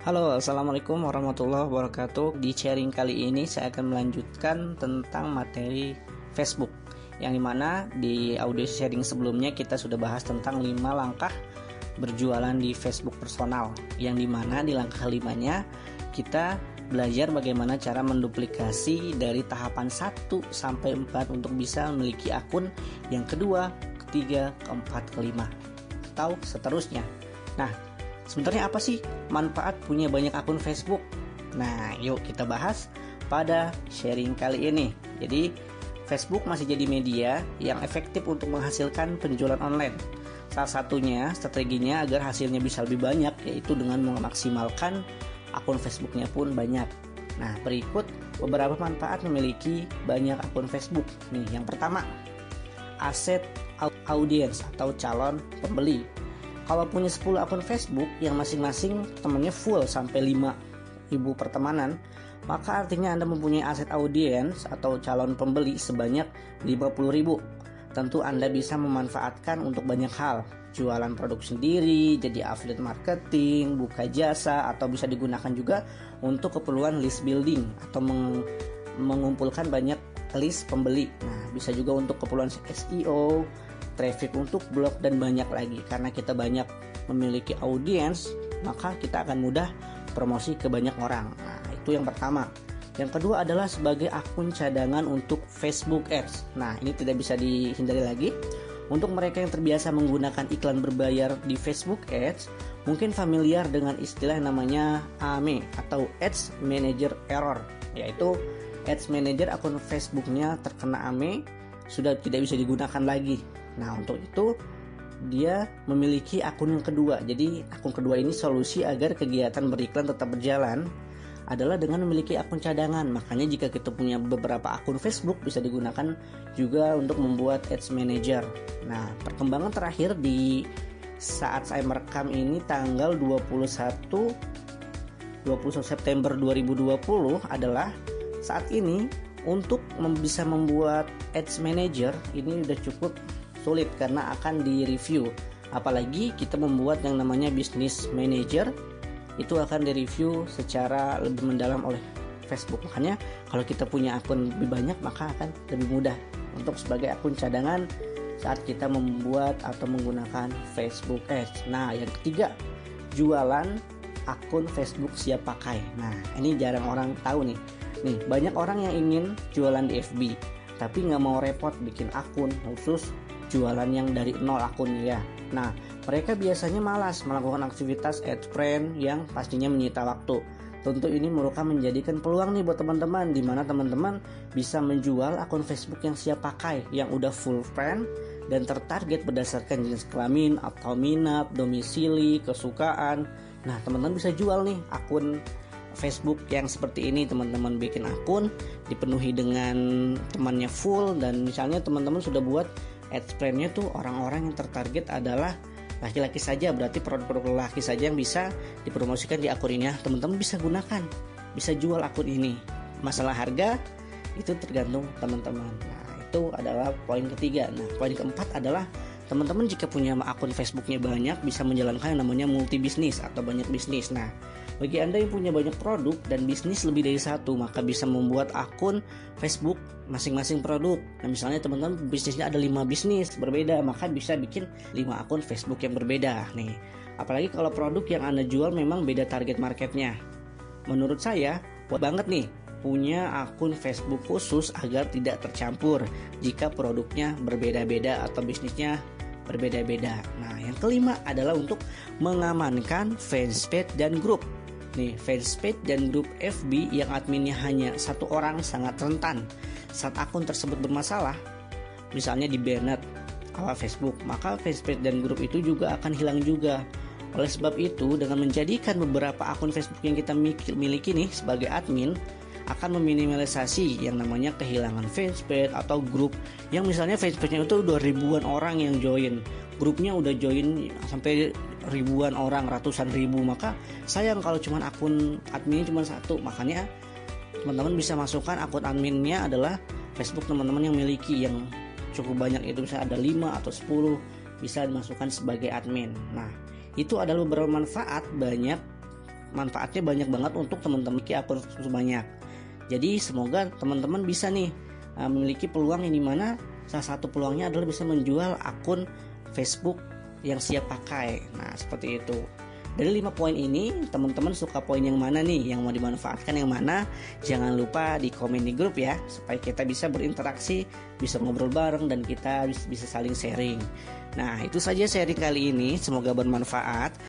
Halo, Assalamualaikum warahmatullahi wabarakatuh. Di sharing kali ini saya akan melanjutkan tentang materi Facebook Yang di mana di audio sharing sebelumnya kita sudah bahas tentang 5 langkah berjualan di Facebook personal Yang di mana di langkah limanya kita belajar bagaimana cara menduplikasi dari tahapan 1 sampai 4 untuk bisa memiliki akun yang kedua, ketiga, keempat, kelima atau seterusnya. Nah, Sebenarnya apa sih manfaat punya banyak akun Facebook? Nah, yuk kita bahas pada sharing kali ini. Jadi, Facebook masih jadi media yang efektif untuk menghasilkan penjualan online. Salah satunya strateginya agar hasilnya bisa lebih banyak yaitu dengan memaksimalkan akun Facebooknya pun banyak. Nah, berikut beberapa manfaat memiliki banyak akun Facebook. Nih, yang pertama, aset audiens atau calon pembeli kalau punya 10 akun Facebook yang masing-masing temannya full sampai 5 ibu pertemanan, maka artinya Anda mempunyai aset audiens atau calon pembeli sebanyak 50 ribu. Tentu Anda bisa memanfaatkan untuk banyak hal, jualan produk sendiri, jadi affiliate marketing, buka jasa, atau bisa digunakan juga untuk keperluan list building atau meng mengumpulkan banyak list pembeli. Nah, bisa juga untuk keperluan SEO, traffic untuk blog dan banyak lagi. Karena kita banyak memiliki audiens maka kita akan mudah promosi ke banyak orang. Nah itu yang pertama. Yang kedua adalah sebagai akun cadangan untuk Facebook Ads. Nah ini tidak bisa dihindari lagi. Untuk mereka yang terbiasa menggunakan iklan berbayar di Facebook Ads mungkin familiar dengan istilah namanya AME atau Ads Manager Error yaitu Ads Manager akun Facebooknya terkena AME sudah tidak bisa digunakan lagi Nah, untuk itu dia memiliki akun yang kedua. Jadi, akun kedua ini solusi agar kegiatan beriklan tetap berjalan adalah dengan memiliki akun cadangan. Makanya jika kita punya beberapa akun Facebook bisa digunakan juga untuk membuat ads manager. Nah, perkembangan terakhir di saat saya merekam ini tanggal 21 21 September 2020 adalah saat ini untuk bisa membuat ads manager ini udah cukup sulit karena akan direview apalagi kita membuat yang namanya business manager itu akan direview secara lebih mendalam oleh Facebook makanya kalau kita punya akun lebih banyak maka akan lebih mudah untuk sebagai akun cadangan saat kita membuat atau menggunakan Facebook Ads. Nah, yang ketiga, jualan akun Facebook siap pakai. Nah, ini jarang orang tahu nih. Nih, banyak orang yang ingin jualan di FB, tapi nggak mau repot bikin akun khusus jualan yang dari nol akunnya ya. Nah, mereka biasanya malas melakukan aktivitas ad friend yang pastinya menyita waktu. Tentu ini merupakan menjadikan peluang nih buat teman-teman di mana teman-teman bisa menjual akun Facebook yang siap pakai, yang udah full friend dan tertarget berdasarkan jenis kelamin atau minat, domisili, kesukaan. Nah, teman-teman bisa jual nih akun Facebook yang seperti ini teman-teman bikin akun dipenuhi dengan temannya full dan misalnya teman-teman sudah buat ads plan-nya tuh orang-orang yang tertarget adalah laki-laki saja. Berarti produk-produk laki saja yang bisa dipromosikan di akun ini. Ya teman-teman bisa gunakan bisa jual akun ini. Masalah harga itu tergantung teman-teman. Nah itu adalah poin ketiga. Nah poin keempat adalah teman-teman jika punya akun Facebooknya banyak bisa menjalankan yang namanya multi bisnis atau banyak bisnis. Nah bagi Anda yang punya banyak produk dan bisnis lebih dari satu, maka bisa membuat akun Facebook masing-masing produk. Nah, misalnya teman-teman bisnisnya ada 5 bisnis berbeda, maka bisa bikin 5 akun Facebook yang berbeda nih. Apalagi kalau produk yang Anda jual memang beda target marketnya. Menurut saya, buat banget nih punya akun Facebook khusus agar tidak tercampur jika produknya berbeda-beda atau bisnisnya berbeda-beda. Nah, yang kelima adalah untuk mengamankan fanspage dan grup. Nih, fanspage dan grup FB yang adminnya hanya satu orang sangat rentan saat akun tersebut bermasalah. Misalnya di banned awal Facebook, maka fanspage dan grup itu juga akan hilang juga. Oleh sebab itu, dengan menjadikan beberapa akun Facebook yang kita miliki nih sebagai admin, akan meminimalisasi yang namanya kehilangan fanspage atau grup yang misalnya fanspage-nya itu udah ribuan orang yang join grupnya udah join sampai ribuan orang ratusan ribu maka sayang kalau cuma akun adminnya cuma satu. Makanya teman-teman bisa masukkan akun adminnya adalah Facebook teman-teman yang miliki yang cukup banyak. Itu bisa ada 5 atau 10 bisa dimasukkan sebagai admin. Nah itu adalah beberapa manfaat. Banyak manfaatnya banyak banget untuk teman-teman memiliki akun banyak jadi semoga teman-teman bisa nih uh, memiliki peluang yang di mana salah satu peluangnya adalah bisa menjual akun Facebook yang siap pakai. Nah seperti itu. Dari lima poin ini teman-teman suka poin yang mana nih? Yang mau dimanfaatkan yang mana? Jangan lupa di komen di grup ya supaya kita bisa berinteraksi bisa ngobrol bareng dan kita bisa saling sharing. Nah itu saja sharing kali ini. Semoga bermanfaat